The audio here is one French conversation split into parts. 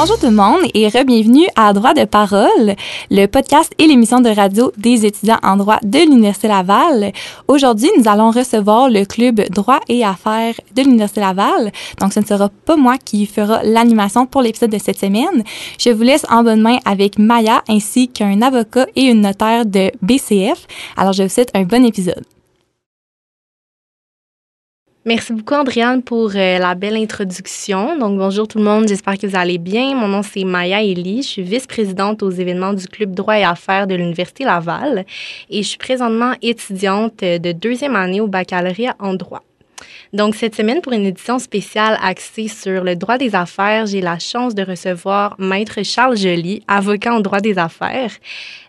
Bonjour tout le monde et re-bienvenue à Droit de parole, le podcast et l'émission de radio des étudiants en droit de l'Université Laval. Aujourd'hui, nous allons recevoir le club Droit et Affaires de l'Université Laval. Donc, ce ne sera pas moi qui fera l'animation pour l'épisode de cette semaine. Je vous laisse en bonne main avec Maya ainsi qu'un avocat et une notaire de BCF. Alors, je vous souhaite un bon épisode. Merci beaucoup, Andréane, pour euh, la belle introduction. Donc, bonjour tout le monde, j'espère que vous allez bien. Mon nom, c'est Maya Elie. Je suis vice-présidente aux événements du Club Droit et Affaires de l'Université Laval et je suis présentement étudiante de deuxième année au baccalauréat en droit. Donc, cette semaine, pour une édition spéciale axée sur le droit des affaires, j'ai la chance de recevoir Maître Charles Joly, avocat en droit des affaires,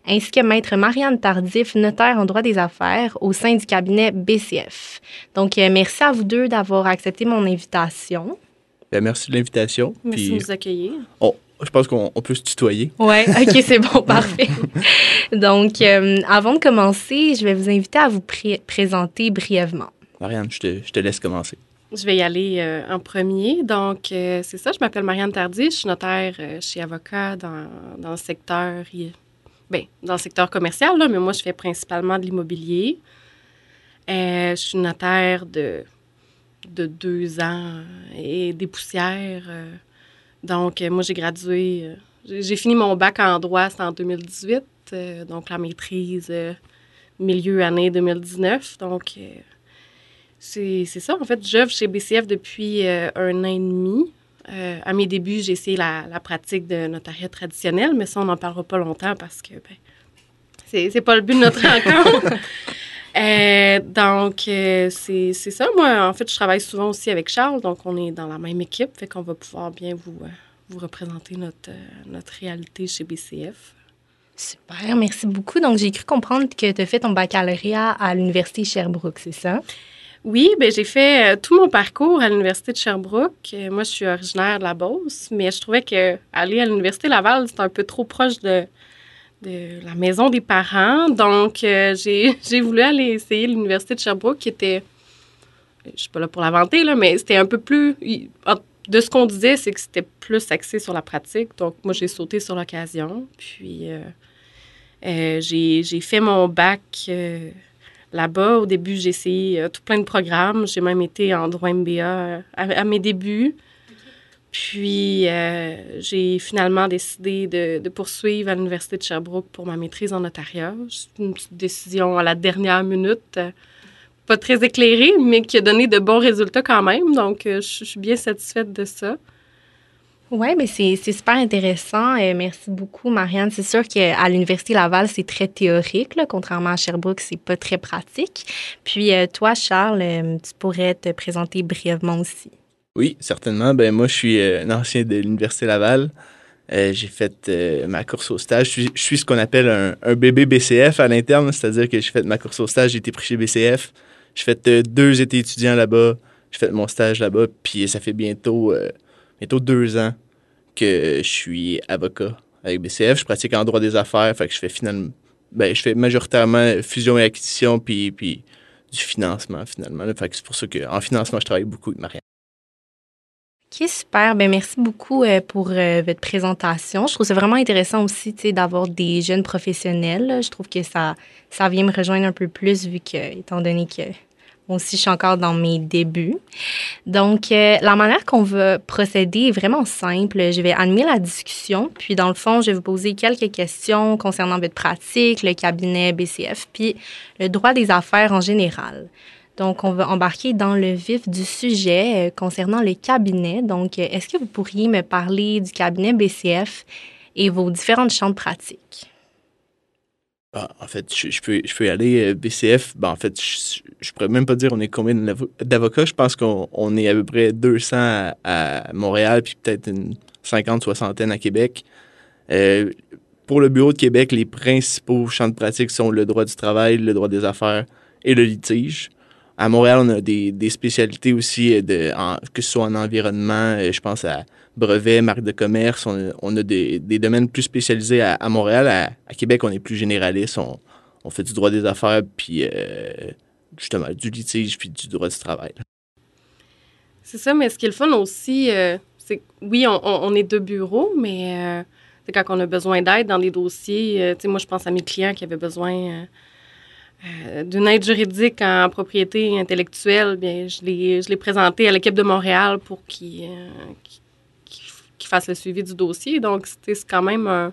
ainsi que Maître Marianne Tardif, notaire en droit des affaires au sein du cabinet BCF. Donc, euh, merci à vous deux d'avoir accepté mon invitation. Ben, merci de l'invitation. Merci de nous accueillir. je pense qu'on peut se tutoyer. Oui, OK, c'est bon, parfait. Donc, euh, avant de commencer, je vais vous inviter à vous présenter brièvement. Marianne, je te, laisse commencer. Je vais y aller euh, en premier. Donc, euh, c'est ça, je m'appelle Marianne Tardy, je suis notaire euh, chez Avocat dans, dans, le secteur, bien, dans le secteur commercial, là, mais moi, je fais principalement de l'immobilier. je suis notaire de, de deux ans et des poussières. donc, moi, j'ai gradué, j'ai fini mon bac en droit, c'était en 2018, donc la maîtrise milieu année 2019. Donc, c'est ça. En fait, j'œuvre chez BCF depuis euh, un an et demi. Euh, à mes débuts, j'ai essayé la, pratique de notariat traditionnel, mais ça, on n'en parlera pas longtemps parce que ben, c'est pas le but de notre rencontre. Euh, donc, c'est ça. Moi, en fait, je travaille souvent aussi avec Charles, donc on est dans la même équipe, fait qu'on va pouvoir bien vous, vous représenter notre, notre réalité chez BCF. Super, merci beaucoup. Donc, j'ai cru comprendre que tu as fait ton baccalauréat à l'Université Sherbrooke, c'est ça? Oui, ben j'ai fait euh, tout mon parcours à l'Université de Sherbrooke. Euh, moi, je suis originaire de la Beauce, mais je trouvais que aller à l'Université Laval, c'était un peu trop proche de, de la maison des parents. Donc, euh, j'ai voulu aller essayer l'Université de Sherbrooke, qui était, je suis pas là pour la vanter, là, mais c'était un peu plus... De ce qu'on disait, c'est que c'était plus axé sur la pratique. Donc, moi, j'ai sauté sur l'occasion. Puis, j'ai fait mon bac là-bas. Au début, j'ai essayé euh, tout plein de programmes. J'ai même été en droit MBA euh, à, mes débuts. Puis, euh, j'ai finalement décidé de, poursuivre à l'Université de Sherbrooke pour ma maîtrise en notariat. C'est une petite décision à la dernière minute, pas très éclairée, mais qui a donné de bons résultats quand même. Donc, je suis bien satisfaite de ça. Oui, mais c'est super intéressant. et merci beaucoup, Marianne. C'est sûr qu'à l'Université Laval, c'est très théorique, là, contrairement à Sherbrooke, c'est pas très pratique. Puis euh, toi, Charles, euh, tu pourrais te présenter brièvement aussi. Oui, certainement. Ben moi, je suis euh, un ancien de l'Université Laval. j'ai fait ma course au stage. Je suis, ce qu'on appelle un, un, bébé BCF à l'interne, c'est-à-dire que j'ai fait ma course au stage, j'ai été pris chez BCF. J'ai fait deux étés étudiants là-bas. J'ai fait mon stage là-bas, puis ça fait bientôt bientôt deux ans que je suis avocat avec BCF. Je pratique en droit des affaires, fait que je fais finalement, ben, je fais majoritairement fusion et acquisition, puis, puis du financement finalement. Fait que c'est pour ça qu'en financement, je travaille beaucoup avec Marianne. OK, super. Ben, merci beaucoup euh, pour euh, votre présentation. Je trouve ça vraiment intéressant aussi d'avoir des jeunes professionnels. Je trouve que ça, ça vient me rejoindre un peu plus vu que, étant donné que aussi, je suis encore dans mes débuts. Donc, euh, la manière qu'on va procéder est vraiment simple. Je vais animer la discussion, puis dans le fond, je vais vous poser quelques questions concernant votre pratique, le cabinet BCF, puis le droit des affaires en général. Donc, on va embarquer dans le vif du sujet euh, concernant le cabinet. Donc, euh, est-ce que vous pourriez me parler du cabinet BCF et vos différentes champs de pratique? Ah, en fait, je, peux, je peux y aller. Euh, BCF, ben, en fait, je, ne pourrais même pas dire on est combien d'avocats. Je pense qu'on est à peu près 200 à, Montréal, puis peut-être une 50, soixantaine à Québec. Euh, pour le bureau de Québec, les principaux champs de pratique sont le droit du travail, le droit des affaires et le litige. À Montréal, on a des, spécialités aussi, euh, de, que ce soit en environnement, je pense à brevets, marques de commerce. On a, des, domaines plus spécialisés à, Montréal. À, Québec, on est plus généraliste. On, fait du droit des affaires, puis euh, justement du litige, puis du droit du travail. C'est ça, mais ce qui est le fun aussi, euh, c'est oui, on, est deux bureaux, mais euh, quand on a besoin d'aide dans des dossiers, euh, moi, je pense à mes clients qui avaient besoin euh, euh, d'une aide juridique en propriété intellectuelle, bien, je l'ai, présenté à l'équipe de Montréal pour qu'ils, euh, fassent le suivi du dossier. Donc, c'est quand même un...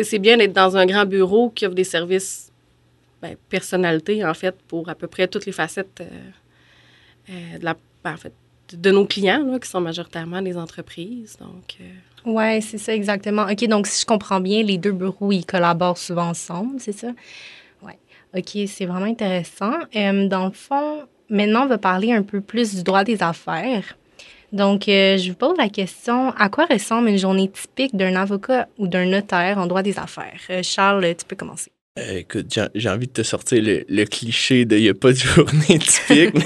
c'est bien d'être dans un grand bureau qui offre des services ben, personnalité, en fait, pour à peu près toutes les facettes euh, euh, ben, de- nos clients, là, qui sont majoritairement des entreprises. Donc, euh, Oui, c'est ça, exactement. OK, donc si je comprends bien, les deux bureaux, ils collaborent souvent ensemble, c'est ça? OK, c'est vraiment intéressant. Euh, dans le fond, maintenant, on va parler un peu plus du droit des affaires. Donc, euh, je vous pose la question, à quoi ressemble une journée typique d'un avocat ou d'un notaire en droit des affaires? Euh, Charles, tu peux commencer. Écoute, j'ai envie de te sortir le, cliché de il n'y a pas de journée typique,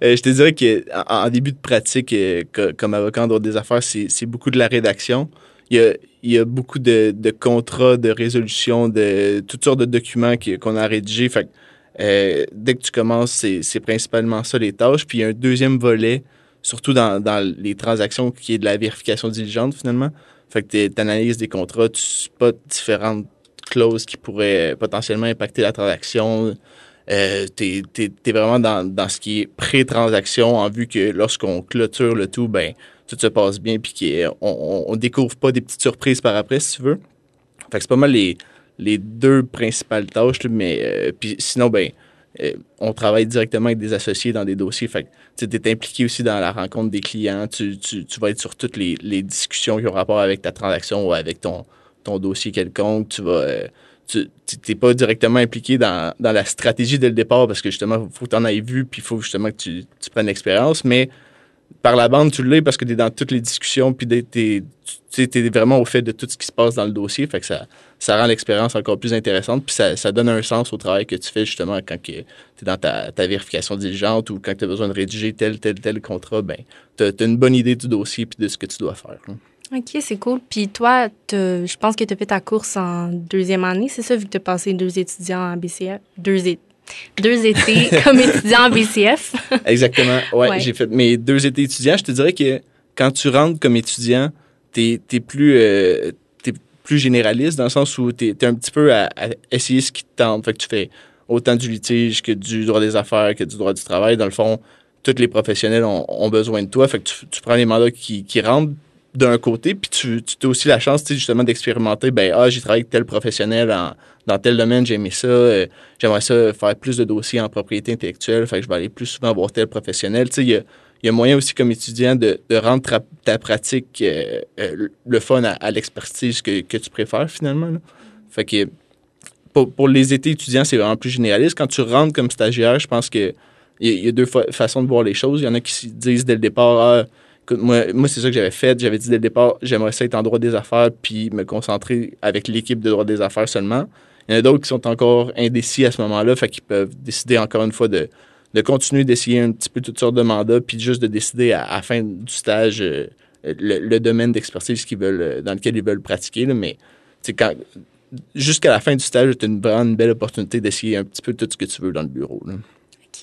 je te dirais qu'en en début de pratique, co- comme avocat en droit des affaires, c'est beaucoup de la rédaction. Il y a, y a beaucoup de, de contrats, de résolutions, de toutes sortes de documents qu'on a rédigés. Fait euh, dès que tu commences, c'est principalement ça les tâches. Puis il y a un deuxième volet, surtout dans, dans les transactions, qui est de la vérification diligente finalement. Fait que tu analyses des contrats, tu spots différentes clauses qui pourraient potentiellement impacter la transaction. Euh, tu es, vraiment dans, dans ce qui est pré-transaction en vue que lorsqu'on clôture le tout, ben tout se passe bien puis qu'on on, découvre pas des petites surprises par après, si tu veux. Fait que c'est pas mal les, les deux principales tâches, mais euh, puis sinon, ben euh, on travaille directement avec des associés dans des dossiers. Fait que tu es impliqué aussi dans la rencontre des clients. Tu, tu, tu vas être sur toutes les, les discussions qui ont rapport avec ta transaction ou avec ton, ton dossier quelconque. Tu vas. euh, tu n'es pas directement impliqué dans, dans la stratégie dès le départ parce que justement, il faut que tu en aies vu puis il faut justement que tu, tu prennes l'expérience. Mais par la bande, tu l'es parce que tu es dans toutes les discussions puis tu es, vraiment au fait de tout ce qui se passe dans le dossier. Fait que ça, ça rend l'expérience encore plus intéressante puis ça, ça, donne un sens au travail que tu fais justement quand tu es dans ta, ta, vérification diligente ou quand tu as besoin de rédiger tel, tel, tel contrat. Ben, tu as, une bonne idée du dossier puis de ce que tu dois faire. Hein. OK, c'est cool. Puis toi, je pense que tu as fait ta course en deuxième année, c'est ça, vu que tu as passé deux étudiants en BCF? Deux, deux étés comme étudiant en BCF. Exactement. Ouais, ouais. j'ai fait mes deux étés étudiants. Je te dirais que quand tu rentres comme étudiant, tu es, plus, euh, es plus généraliste dans le sens où tu es, un petit peu à, à, essayer ce qui te tente. Fait que tu fais autant du litige que du droit des affaires, que du droit du travail. Dans le fond, tous les professionnels ont, ont besoin de toi. Fait que tu, tu prends les mandats qui, qui rentrent d'un côté, puis tu, tu as aussi la chance, justement, d'expérimenter, ben, ah, j'ai travaillé avec tel professionnel dans tel domaine, j'ai aimé ça, euh, j'aimerais ça faire plus de dossiers en propriété intellectuelle, fait que je vais aller plus souvent voir tel professionnel. Il y a, y a, moyen aussi, comme étudiant, de, de rendre ta, pratique euh, euh, le fun à, l'expertise que, que, tu préfères, finalement. Fait que pour, pour, les étés étudiants, c'est vraiment plus généraliste. Quand tu rentres comme stagiaire, je pense que il y, a deux fa façons de voir les choses. Il y en a qui disent dès le départ, ah, moi, moi c'est ça que j'avais fait. J'avais dit dès le départ, j'aimerais ça être en droit des affaires puis me concentrer avec l'équipe de droit des affaires seulement. Il y en a d'autres qui sont encore indécis à ce moment-là, fait qu'ils peuvent décider encore une fois de, de continuer d'essayer un petit peu toutes sortes de mandats, puis juste de décider à, la fin du stage euh, le, domaine d'expertise veulent, dans lequel ils veulent pratiquer. Mais quand, jusqu'à la fin du stage, tu as une, une belle opportunité d'essayer un petit peu tout ce que tu veux dans le bureau.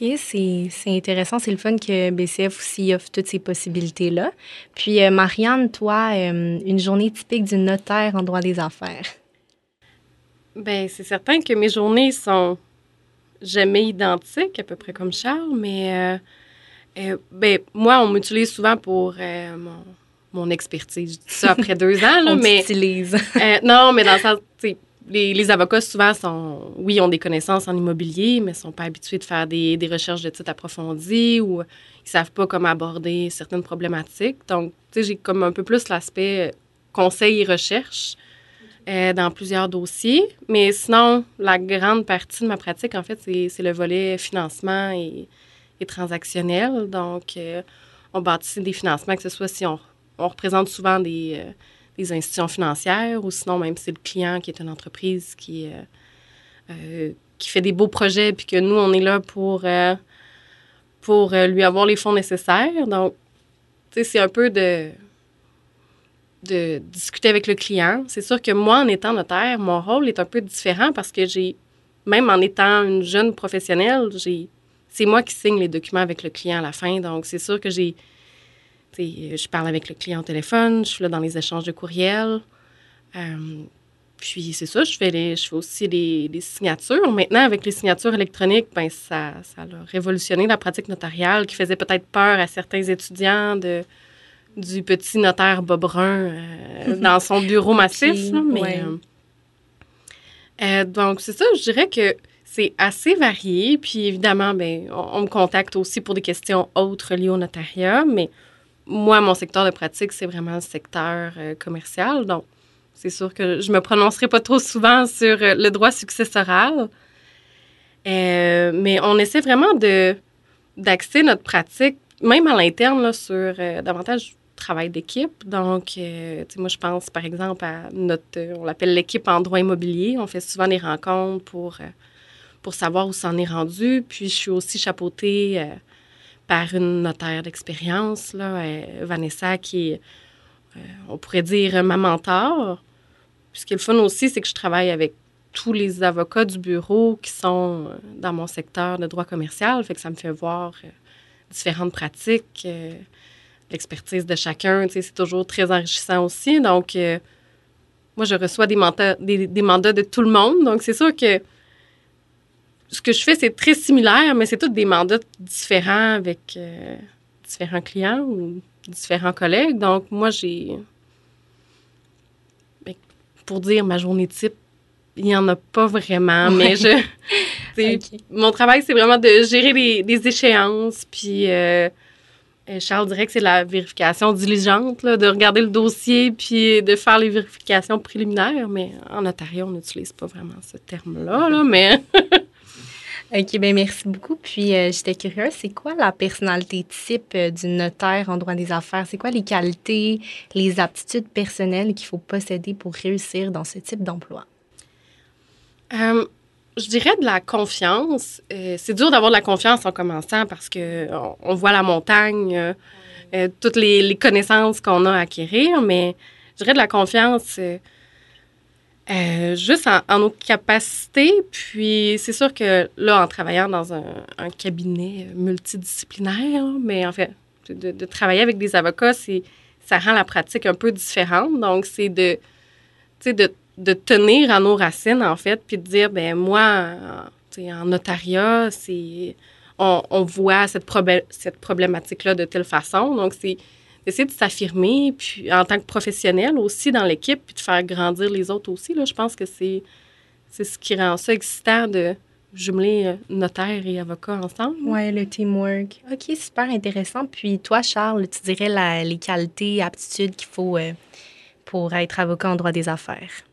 OK, c'est intéressant. C'est le fun que BCF aussi offre toutes ces possibilités-là. Puis, euh, Marianne, toi, euh, une journée typique du notaire en droit des affaires? Bien, c'est certain que mes journées sont jamais identiques, à peu près comme Charles, mais euh, ben, moi, on m'utilise souvent pour mon, mon, expertise. Je dis ça après deux ans, là, on mais. utilise. non, mais dans le sens, les, les, avocats, souvent, sont, oui, ont des connaissances en immobilier, mais ne sont pas habitués de faire des, des recherches de titres approfondies ou ils ne savent pas comment aborder certaines problématiques. Donc, tu sais, j'ai comme un peu plus l'aspect conseil et recherche euh, dans plusieurs dossiers. Mais sinon, la grande partie de ma pratique, en fait, c'est le volet financement et, et transactionnel. Donc, euh, on bâtit des financements, que ce soit si on, on représente souvent des... Euh, des institutions financières ou sinon même c'est le client qui est une entreprise qui, euh, euh, qui fait des beaux projets puis que nous, on est là pour, euh, pour lui avoir les fonds nécessaires. Donc, tu sais, c'est un peu de, de discuter avec le client. C'est sûr que moi, en étant notaire, mon rôle est un peu différent parce que j'ai, même en étant une jeune professionnelle, j'ai, c'est moi qui signe les documents avec le client à la fin. Donc, c'est sûr que j'ai je parle avec le client au téléphone, je suis là dans les échanges de courriels. Puis c'est ça, je fais, les, je fais aussi les, signatures. Maintenant, avec les signatures électroniques, ben, ça, ça a révolutionné la pratique notariale qui faisait peut-être peur à certains étudiants de, du petit notaire Bobrun euh, dans son bureau massif. mais, euh, euh, donc, c'est ça, je dirais que c'est assez varié. Puis évidemment, ben, on, me contacte aussi pour des questions autres liées au notariat. Mais moi, mon secteur de pratique, c'est vraiment le secteur commercial. Donc, c'est sûr que je me prononcerai pas trop souvent sur euh, le droit successoral. Euh, mais on essaie vraiment d'axer notre pratique, même à l'interne, sur euh, davantage travail d'équipe. Donc, moi, je pense, par exemple, à notre, on l'appelle l'équipe en droit immobilier. On fait souvent des rencontres pour, pour savoir où ça en est rendu. Puis, je suis aussi chapeautée par une notaire d'expérience, là, Vanessa, qui est, on pourrait dire, ma mentor. Ce qui est le fun aussi, c'est que je travaille avec tous les avocats du bureau qui sont euh, dans mon secteur de droit commercial. Fait que ça me fait voir euh, différentes pratiques, euh, l'expertise de chacun. C'est toujours très enrichissant aussi. Donc, moi, je reçois des mandats, des, mandats de tout le monde. Donc, c'est sûr que ce que je fais, c'est très similaire, mais c'est tous des mandats différents avec différents clients ou différents collègues. Donc, moi, j'ai pour dire ma journée type, il n'y en a pas vraiment, mais je. Mon travail, c'est vraiment de gérer les, échéances. Puis euh, euh, Charles dirait que c'est la vérification diligente, de regarder le dossier puis de faire les vérifications préliminaires. Mais en Ontario, on n'utilise pas vraiment ce terme-là, là, mais. OK, bien merci beaucoup. Puis euh, j'étais curieuse, c'est quoi la personnalité type euh, du notaire en droit des affaires? C'est quoi les qualités, les aptitudes personnelles qu'il faut posséder pour réussir dans ce type d'emploi? Euh, je dirais de la confiance. c'est dur d'avoir de la confiance en commençant parce que on, voit la montagne, toutes les, les connaissances qu'on a à acquérir, mais je dirais de la confiance euh, juste en, nos capacités. Puis c'est sûr que là, en travaillant dans un, cabinet multidisciplinaire, mais en fait, de, travailler avec des avocats, c'est ça rend la pratique un peu différente. Donc, c'est de, de, de tenir à nos racines, en fait, puis de dire, ben moi, en notariat, c'est on, on, voit cette, cette problématique-là de telle façon. Donc, c'est essayer de s'affirmer, puis en tant que professionnel aussi dans l'équipe, puis de faire grandir les autres aussi. Là, je pense que c'est, c'est ce qui rend ça excitant de jumeler euh, notaire et avocat ensemble. Oui, le teamwork. OK, super intéressant. Puis toi, Charles, tu dirais les qualités, aptitudes qu'il faut euh, pour être avocat en droit des affaires?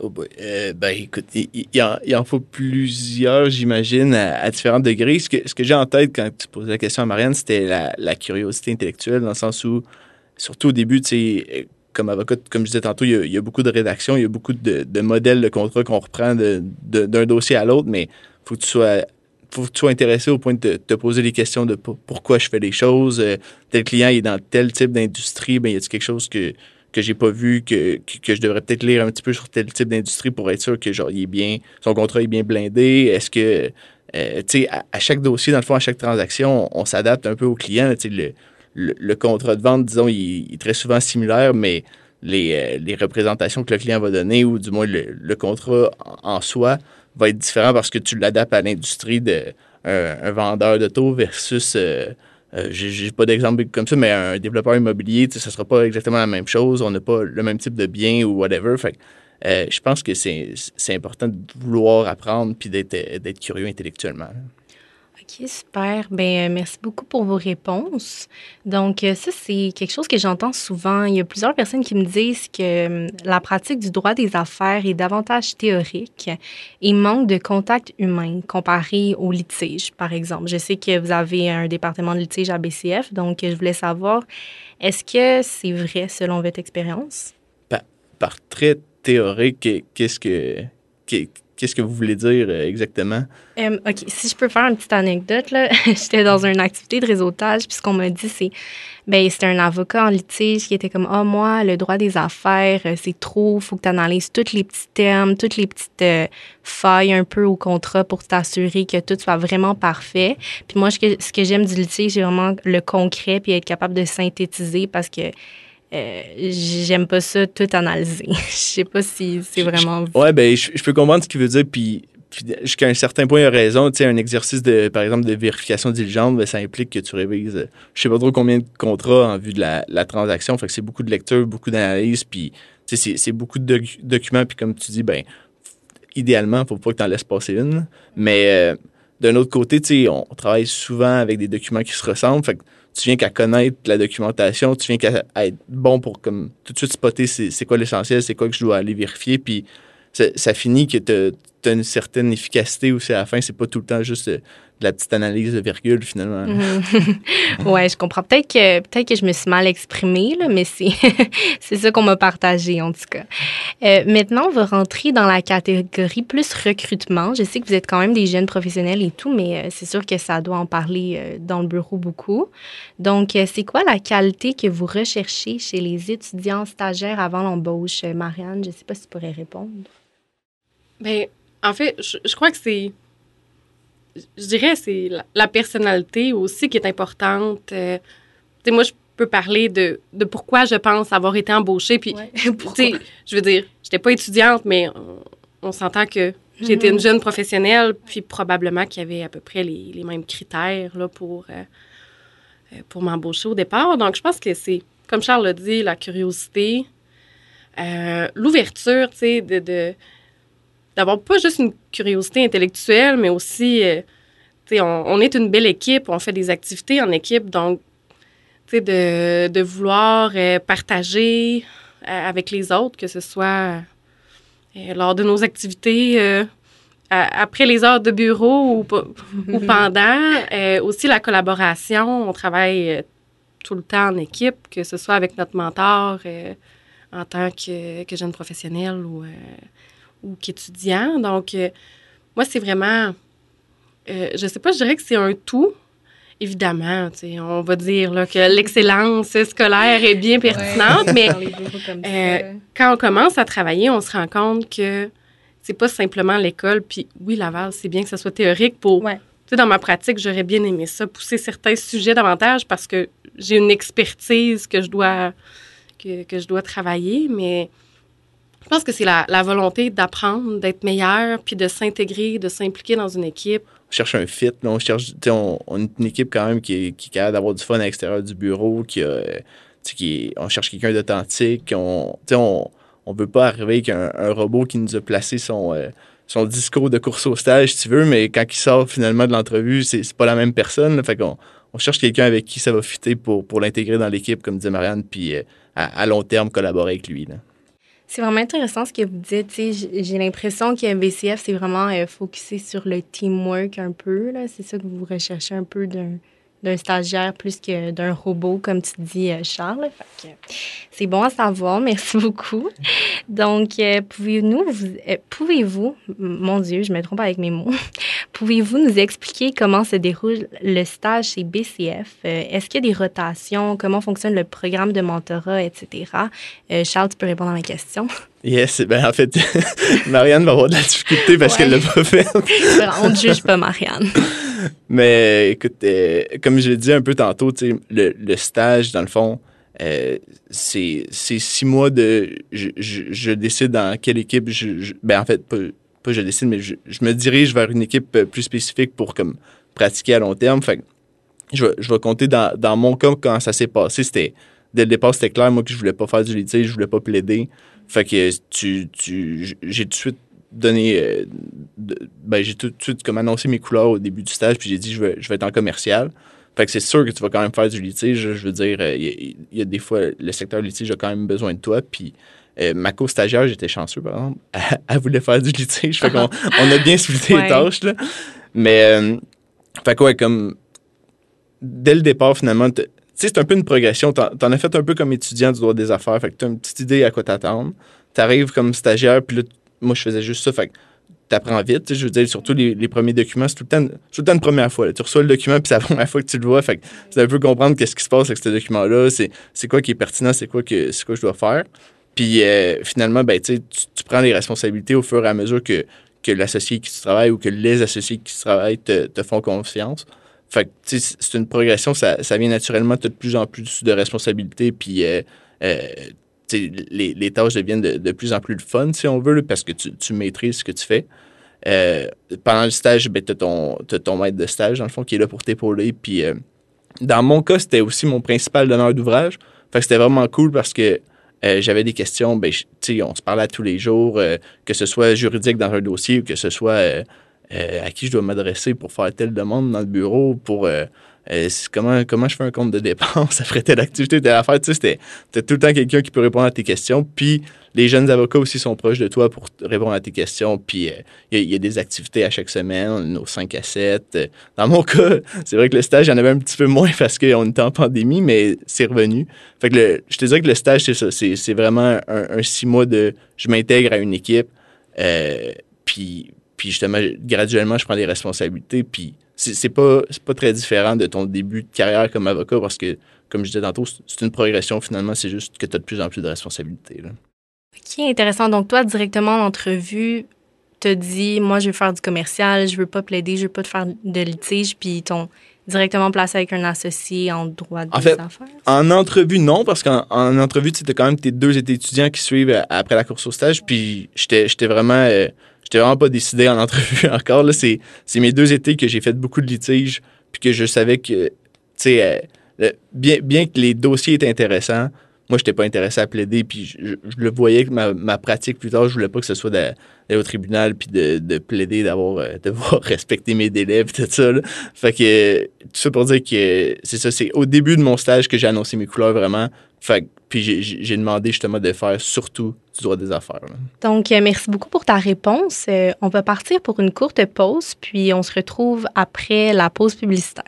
Oh boy. Euh, ben, écoute, il, en, faut plusieurs, j'imagine, à, différents degrés. Ce que, ce que j'ai en tête quand tu posais la question à Marianne, c'était la, curiosité intellectuelle, dans le sens où, surtout au début, tu sais, comme avocat, comme je disais tantôt, il y a, beaucoup de rédactions, il y a beaucoup de, modèles de contrat qu'on reprend d'un dossier à l'autre, mais faut que tu sois faut que tu sois intéressé au point de te, poser des questions de pourquoi je fais les choses. Euh, tel client est dans tel type d'industrie, ben y a-t-il quelque chose que que j'ai pas vu, que, que, je devrais peut-être lire un petit peu sur tel type d'industrie pour être sûr que genre il est bien, son contrat est bien blindé. Est-ce que euh, tu sais, à, chaque dossier, dans le fond, à chaque transaction, on, s'adapte un peu au client. Le, le, le, contrat de vente, disons, il, est très souvent similaire, mais les, euh, les, représentations que le client va donner, ou du moins le, contrat en, soi, va être différent parce que tu l'adaptes à l'industrie d'un un vendeur d'auto versus euh, euh, j'ai pas d'exemple comme ça, mais un développeur immobilier, ce ne sera pas exactement la même chose. On n'a pas le même type de bien ou whatever. Euh, je pense que c'est important de vouloir apprendre puis d'être curieux intellectuellement. OK, super. Ben, euh, merci beaucoup pour vos réponses. Donc, euh, ça, c'est quelque chose que j'entends souvent. Il y a plusieurs personnes qui me disent que hum, la pratique du droit des affaires est davantage théorique et manque de contact humain comparé au litige, par exemple. Je sais que vous avez un département de litige à BCF, donc je voulais savoir, est-ce que c'est vrai selon votre expérience? Par, par très théorique, qu'est-ce que qu'est-ce que vous voulez dire euh, exactement? Euh, OK, si je peux faire une petite anecdote, là, j'étais dans une activité de réseautage, puis ce qu'on m'a dit, c'est, ben c'était un avocat en litige qui était comme, ah, moi, le droit des affaires, euh, c'est trop, faut que tu analyses tous les petits termes, toutes les petites failles un peu au contrat pour t'assurer que tout soit vraiment parfait. Puis moi, ce que, ce que j'aime du litige, c'est vraiment le concret, puis être capable de synthétiser parce que euh, j'aime pas ça tout analyser. Je sais pas si c'est vraiment. Ouais, ben, je, peux comprendre ce qu'il veut dire, puis, jusqu'à un certain point, il a raison. Tu sais, un exercice, de, par exemple, de vérification diligente, ben, ça implique que tu révises, je sais pas trop combien de contrats en vue de la, transaction. Fait que c'est beaucoup de lecture, beaucoup d'analyse, puis c'est beaucoup de documents, puis comme tu dis, ben, idéalement, faut pas que tu en laisses passer une. Mais euh, d'un autre côté, tu sais, on travaille souvent avec des documents qui se ressemblent. Fait que tu viens qu'à connaître la documentation, tu viens qu'à être bon pour comme tout de suite spotter c'est quoi l'essentiel, c'est quoi que je dois aller vérifier, puis ça, finit que tu as une certaine efficacité aussi à la fin, c'est pas tout le temps juste euh, de la petite analyse de virgule finalement. Ouais, je comprends. Peut-être que peut-être que je me suis mal exprimée, là, mais c'est c'est ça qu'on m'a partagé en tout cas. Euh, maintenant, on va rentrer dans la catégorie plus recrutement. Je sais que vous êtes quand même des jeunes professionnels et tout, mais euh, c'est sûr que ça doit en parler euh, dans le bureau beaucoup. Donc, c'est quoi la qualité que vous recherchez chez les étudiants stagiaires avant l'embauche, Marianne Je sais pas si tu pourrais répondre. Bien, en fait, je crois que c'est je dirais c'est la, personnalité aussi qui est importante. Euh, tu sais, moi, je peux parler de, de, pourquoi je pense avoir été embauchée. Puis, je veux dire, j'étais pas étudiante, mais on, s'entend que j'étais une mm-hmm. jeune professionnelle, puis probablement qu'il y avait à peu près les, les mêmes critères là, pour, euh, euh, pour m'embaucher au départ. Donc, je pense que c'est, comme Charles l'a dit, la curiosité, l'ouverture, tu sais, de d'avoir pas juste une curiosité intellectuelle, mais aussi, euh, tu sais, on, est une belle équipe, on fait des activités en équipe, donc, tu sais, de, de, vouloir euh, partager euh, avec les autres, que ce soit lors de nos activités après les heures de bureau ou, ou pendant. aussi la collaboration, on travaille tout le temps en équipe, que ce soit avec notre mentor en tant que, que jeune professionnel ou ou qu'étudiant. Donc, euh, moi, c'est vraiment, euh, je sais pas, je dirais que c'est un tout. Évidemment, on va dire là, que l'excellence scolaire est bien pertinente, mais euh, quand on commence à travailler, on se rend compte que c'est pas simplement l'école. Puis oui, Laval, c'est bien que ça soit théorique pour. Ouais. Dans ma pratique, j'aurais bien aimé ça, pousser certains sujets davantage parce que j'ai une expertise que je dois, que, que je dois travailler, mais je pense que c'est la, volonté d'apprendre, d'être meilleur, puis de s'intégrer, de s'impliquer dans une équipe. On cherche un fit, on cherche, on, est une équipe quand même qui est, qui capable d'avoir du fun à l'extérieur du bureau, qui, qui on cherche quelqu'un d'authentique, on, on, on veut pas arriver avec un, robot qui nous a placé son, euh, son discours de course au stage, si tu veux, mais quand il sort finalement de l'entrevue, c'est, pas la même personne. fait qu'on on cherche quelqu'un avec qui ça va fitter pour, pour l'intégrer dans l'équipe, comme disait Marianne, puis euh, à, long terme collaborer avec lui. C'est vraiment intéressant ce que vous dites. J'ai l'impression que BCF, c'est vraiment euh, focusé sur le teamwork un peu. C'est ça que vous recherchez un peu d'un d'un stagiaire plus que d'un robot, comme tu dis, euh, Charles. C'est bon à savoir. Merci beaucoup. Donc, euh, pouvez-nous, euh, pouvez-vous, mon Dieu, je me trompe avec mes mots, pouvez-vous nous expliquer comment se déroule le stage chez BCF? Est-ce qu'il y a des rotations? Comment fonctionne le programme de mentorat, etc.? Charles, tu peux répondre à ma question. Yes, ben en fait, Marianne va avoir de la difficulté parce qu'elle l'a pas fait. On ne juge pas Marianne. Mais écoute, euh, comme je l'ai dit un peu tantôt, le, le stage, dans le fond, euh, c'est six mois de. Je, je, décide dans quelle équipe. Je, ben, en fait, pas, je décide, mais je, me dirige vers une équipe plus spécifique pour comme, pratiquer à long terme. Fait je, je vais compter dans, dans mon cas quand ça s'est passé. C'était dès le départ, c'était clair, moi, que je voulais pas faire du litige, je voulais pas plaider. Fait que tu, tu, j'ai tout de suite donné. Euh, ben, j'ai tout de suite comme annoncé mes couleurs au début du stage, puis j'ai dit je vais, je vais être en commercial. Fait que c'est sûr que tu vas quand même faire du litige. Je veux dire, euh, il y, a des fois, le secteur litige a quand même besoin de toi. Puis euh, ma co-stagiaire, j'étais chanceux, par exemple. Elle, voulait faire du litige. Fait qu'on on a bien splitté les tâches, là. Mais, fait quoi, comme, dès le départ, finalement, tu sais, c'est un peu une progression. T'en, en as fait un peu comme étudiant du droit des affaires. Fait que t'as une petite idée à quoi t'attendre. T'arrives comme stagiaire, puis là, moi, je faisais juste ça. Fait apprends vite. Je veux dire, surtout les, premiers documents, c'est tout, le temps, tout le temps une première fois. Tu reçois le document, puis c'est la première fois que tu le vois. Fait que c'est un peu comprendre qu'est-ce qui se passe avec ce document-là. C'est quoi qui est pertinent, c'est quoi, que, quoi que je dois faire. Puis euh, finalement, ben, tu, prends les responsabilités au fur et à mesure que, que l'associé qui travaille ou que les associés qui travaillent te, te font confiance. Fait que, c'est une progression, ça, ça vient naturellement, tu as de plus en plus de responsabilités, puis euh, euh, les, tâches deviennent de, de, plus en plus fun, si on veut, parce que tu, maîtrises ce que tu fais. Euh, pendant le stage, ben, tu as, ton maître de stage, dans le fond, qui est là pour t'épauler. Puis, euh, dans mon cas, c'était aussi mon principal donneur d'ouvrage. Fait que c'était vraiment cool parce que euh, j'avais des questions, ben, on se parlait tous les jours, que ce soit juridique dans un dossier ou que ce soit à qui je dois m'adresser pour faire telle demande dans le bureau, pour euh, comment, comment je fais un compte de dépenses? Après telle activité, telle affaire. Tu sais, c'était tout le temps quelqu'un qui peut répondre à tes questions. Puis les jeunes avocats aussi sont proches de toi pour répondre à tes questions. Puis euh, il y, a des activités à chaque semaine, nos 5 à 7. Euh, dans mon cas, c'est vrai que le stage, il y en avait un petit peu moins parce qu'on était en pandémie, mais c'est revenu. Fait que le, je te dirais que le stage, c'est ça. C'est vraiment un, six mois de je m'intègre à une équipe. puis, puis justement, graduellement, je prends des responsabilités. Puis c'est pas, pas très différent de ton début de carrière comme avocat parce que, comme je disais tantôt, c'est une progression finalement, c'est juste que tu as de plus en plus de responsabilités. Là. Qui est intéressant. Donc, toi, directement en entrevue, te dit Moi, je veux faire du commercial, je veux pas plaider, je veux pas te faire de litige, puis ton directement placé avec un associé en droit des en fait, affaires? En entrevue, non, parce qu'en entrevue, tu as quand même tes deux étudiants qui suivent après la course au stage, puis j'étais vraiment. Euh, J'étais vraiment pas décidé en entrevue encore. Là, c'est, c'est mes deux étés que j'ai fait beaucoup de litiges, puis que je savais que, tu sais, euh, bien, bien que les dossiers étaient intéressants, moi, je n'étais pas intéressé à plaider, puis je, le voyais que ma, ma, pratique plus tard, je voulais pas que ce soit d'aller au tribunal, puis de, de, plaider, d'avoir, euh, de devoir respecter mes délais, puis tout ça. Là. Fait que, tout ça pour dire que c'est ça, c'est au début de mon stage que j'ai annoncé mes couleurs vraiment. Fait puis j'ai demandé justement de faire surtout du droit des affaires. Donc, euh, merci beaucoup pour ta réponse. Euh, on va partir pour une courte pause, puis on se retrouve après la pause publicitaire.